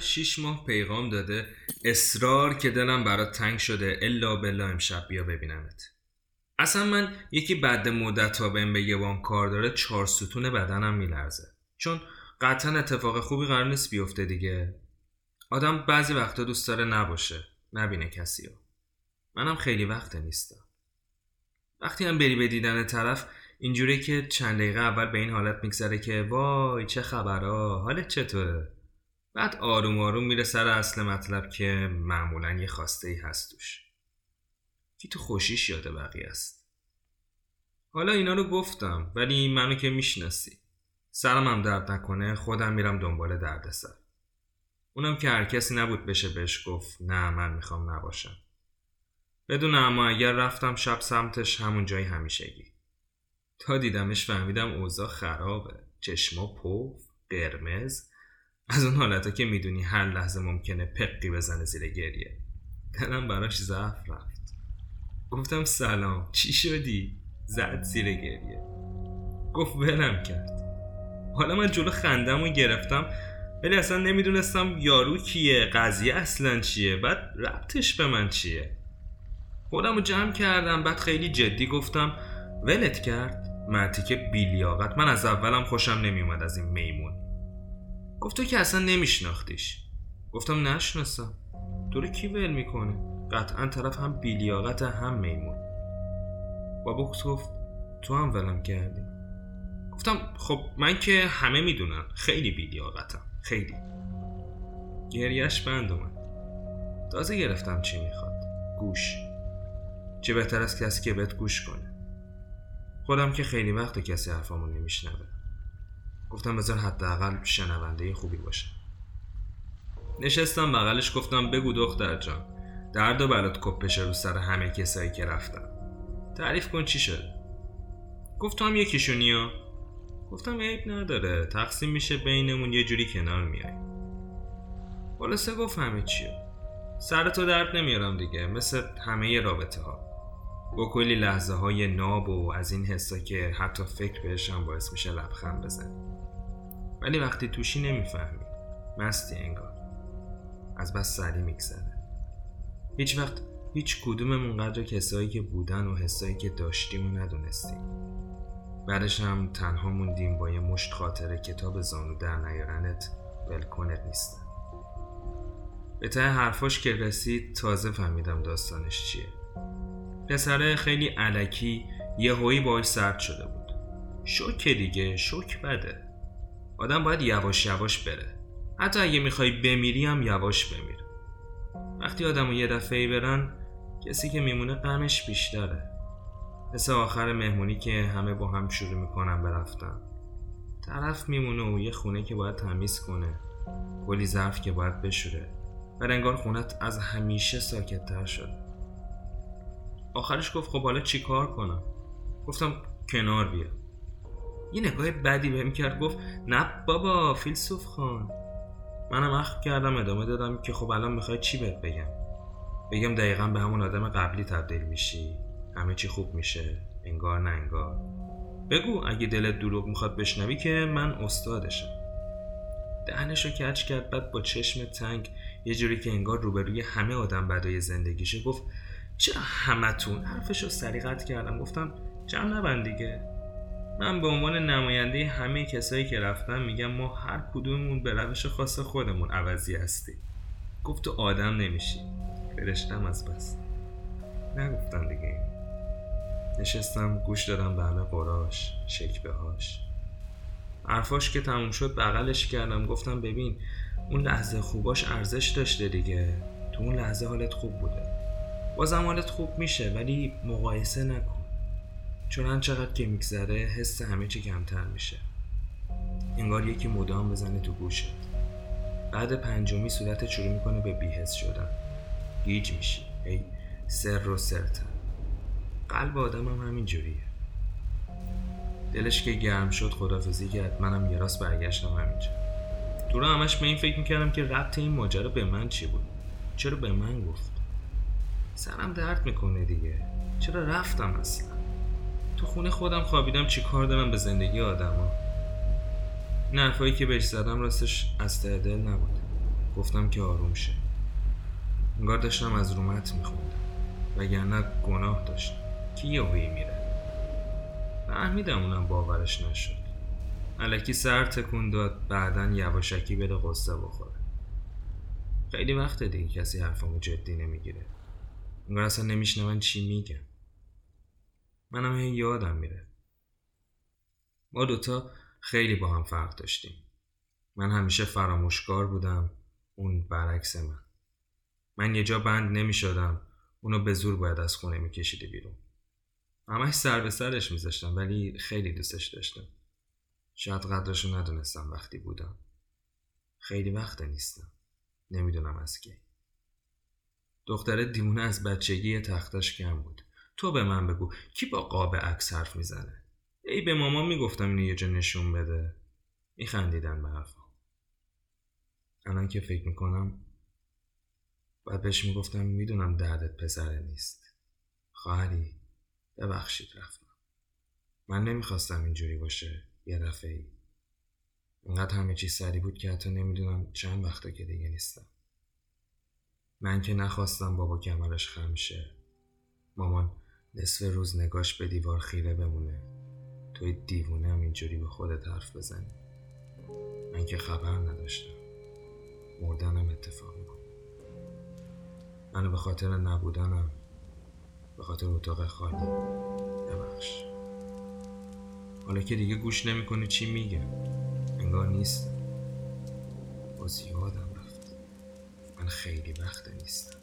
شیش ماه پیغام داده. اصرار که دلم برات تنگ شده. الا بلا امشب بیا ببینمت. اصلا من یکی بعد مدت ها بهم بگه وام کار داره چهار ستون بدنم میلرزه. چون قطعا اتفاق خوبی قرار نیست بیفته دیگه. آدم بعضی وقتا دوست داره نباشه. نبینه کسی ها. منم خیلی وقت نیستم. وقتی هم بری به دیدن طرف اینجوری که چند دقیقه اول به این حالت میگذره که وای چه خبرها حالت چطوره؟ بعد آروم آروم میره سر اصل مطلب که معمولا یه خواسته ای هست توش. کی تو خوشیش یاد بقیه است؟ حالا اینا رو گفتم ولی منو که می‌شناسی. سرم هم درد نکنه خودم میرم دنبال دردسر. اونم که هر کسی نبود بشه بهش گفت نه من می‌خوام نباشم. بدون اما اگر رفتم شب سمتش همون جای همیشگی. تا دیدمش فهمیدم اوضاع خرابه. چشما پف قرمز. از اون حالتا که می‌دونی هر لحظه ممکنه پقی بزنه زیر گریه. دلم براش ضعف رفت. گفتم سلام. چی شدی؟ زد زیر گریه. گفت ولم کرد. حالا من جلو خندم و گرفتم ولی اصلا نمی‌دونستم یارو کیه قضیه اصلا چیه بعد ربطش به من چیه. خودم رو جمع کردم بعد خیلی جدی گفتم ولت کرد. مرتی که بیلیاقت. من از اولم خوشم نمیومد از این میمون. گفت تو که اصلا نمیشناختیش. گفتم نشناسم تو رو کی ول می‌کنه؟ قطعا طرف هم بیلیاقت هم میمون. بابا گفت تو هم ولم کردی. گفتم خب من که همه می‌دونم خیلی بیلیاقتم خیلی. گریش بند اومد. تازه گرفتم چی می‌خواد. گوش. چه بهتر از کسی که بهت گوش کنه. خودم که خیلی وقت کسی حرفامو نمیشنوه. گفتم بذار حداقل شنونده خوبی باشه نشستم بغلش گفتم بگو دختر جان درد و بلات کپشه رو سر همه کسایی که رفتم تعریف کن چی شد گفت تو هم یکیشونی ها. گفتم عیب نداره تقسیم میشه بینمون یه جوری کنار میای. خلاصه گفت همه چیه سر تو درد نمیارم دیگه مثل همه رابطه ها. با کلی لحظه های ناب و از این حسا که حتی فکر بهش هم باعث میشه لبخند بزنی. ولی وقتی توشی نمی‌فهمی. مستی انگار. از بس سری میگذره. هیچ وقت هیچ کدوممون قدر کسایی که بودن و حسایی که داشتیم و ندونستیم. بعدش هم تنها موندیم با یه مشت خاطره کتاب زانو در نیارنت. ولکنت نیستن به ته حرفاش که رسید تازه فهمیدم داستانش چیه. پسره خیلی علکی یه هایی باش سرد شده بود. شوک دیگه شوک بده. آدم باید یواش یواش بره. حتی اگه می‌خوای بمیری هم یواش بمیر وقتی آدم یه دفعه برن کسی که میمونه غمش بیشتره. مثل آخر مهمونی که همه با هم شروع می‌کنن برفتن طرف میمونه و یه خونه که باید تمیز کنه. کلی ظرف که باید بشوره. و انگار خونت از همیشه ساکتتر شد. آخرش گفت خب حالا چی کار کنم؟ گفتم کنار بیا. یه نگاه بدی بهم کرد گفت نه بابا فیلسوف خان. منم اخم کردم ادامه دادم که خب الان می‌خوای چی بهت بگم؟ بگم دقیقا به همون آدم قبلی تبدیل میشی. همه چی خوب میشه. انگار نه انگار. بگو اگه دلت دروغ می‌خواد بشنوی که من استادشم. دهنشو کچ کرد بعد با چشم تنگ یه جوری که انگار روبروی همه آدم بدای زندگیشه گفت چه همتون؟ حرفشو سریقت کردم. گفتم جمع نبند دیگه. من به عنوان نماینده همه کسایی که رفتم میگم ما هر کدوممون به روش خاص خودمون عوضی هستیم. گفت تو آدم نمیشی. فرشتم از بس. نگفتم دیگه. نشستم گوش دادم به همه قراش شکبه هاش. حرفاش که تموم شد بغلش کردم. گفتم ببین اون لحظه خوباش ارزش داشته دیگه. تو اون لحظه حالت خوب بوده. بازم حالت خوب میشه ولی مقایسه نکن. چون هر چقدر که میگذره حس همه چی کمتر میشه. انگار یکی مدام بزنه تو گوشت. بعد پنجمی صورت شروع می‌کنه به بیهس شدن. گیج میشی. ای سر و سرتر قلب آدم هم همین جوریه. دلش که گرم شد خدافزی کرد. منم یه راست برگشتم همینجا. تو رو همش به این فکر می‌کردم که ربط این ماجرا به من چی بود. چرا به من گفت؟ سرم درد می‌کنه دیگه. چرا رفتم اصلا؟ تو خونه خودم خوابیدم چی کار دارم به زندگی آدما. این حرفایی که بهش زدم راستش از ته دل نبود. گفتم که آروم شه. انگار داشتم از رومت میخوندم. وگرنه گناه داشتم کی یهویی میره؟ فهمیدم اونم باورش نشد. علکی سر تکون داد بعدا یواشکی بده قصه بخوره. خیلی وقت دیگه کسی حرفمو جدی نمی‌گیره. انگار اصلا نمیشنون چی میگم منم هی یادم میره. ما دوتا خیلی با هم فرق داشتیم. من همیشه فراموشکار بودم اون برعکس من. من یه جا بند نمی شدم اونو به زور باید از خونه می کشیده بیرون. همش سر به سرش میذاشتم ولی خیلی دوستش داشتم. شاید قدرشو ندونستم وقتی بودم. خیلی وقت نیستم. نمی‌دونم از کی. دختره دیمونه از بچگی تختش کم بود. تو به من بگو کی با قاب عکس حرف می‌زنه؟ ای به مامان می‌گفتم اینو یه جا نشون بده. میخندیدن به حرفا الان که فکر می‌کنم باید بهش می‌گفتم می‌دونم دردت پسره نیست. خواهری ببخشید رفتم. من نمی‌خواستم اینجوری باشه یه دفعه ای انقدر همه چیز سری بود که حتی نمی‌دونم چند وقته که دیگه نیستم. من که نخواستم بابا کمرش خم مامان نصف روز نگاش به دیوار خیره بمونه. توی دیوونه هم اینجوری به خودت حرف بزنی. من که خبر نداشتم. مردنم اتفاق بود منو به خاطر نبودنم به خاطر اتاق خالی ببخش. حالا که دیگه گوش نمی‌کنی چی میگم انگار نیست. باز یادم رفت. من خیلی وقت نیستم.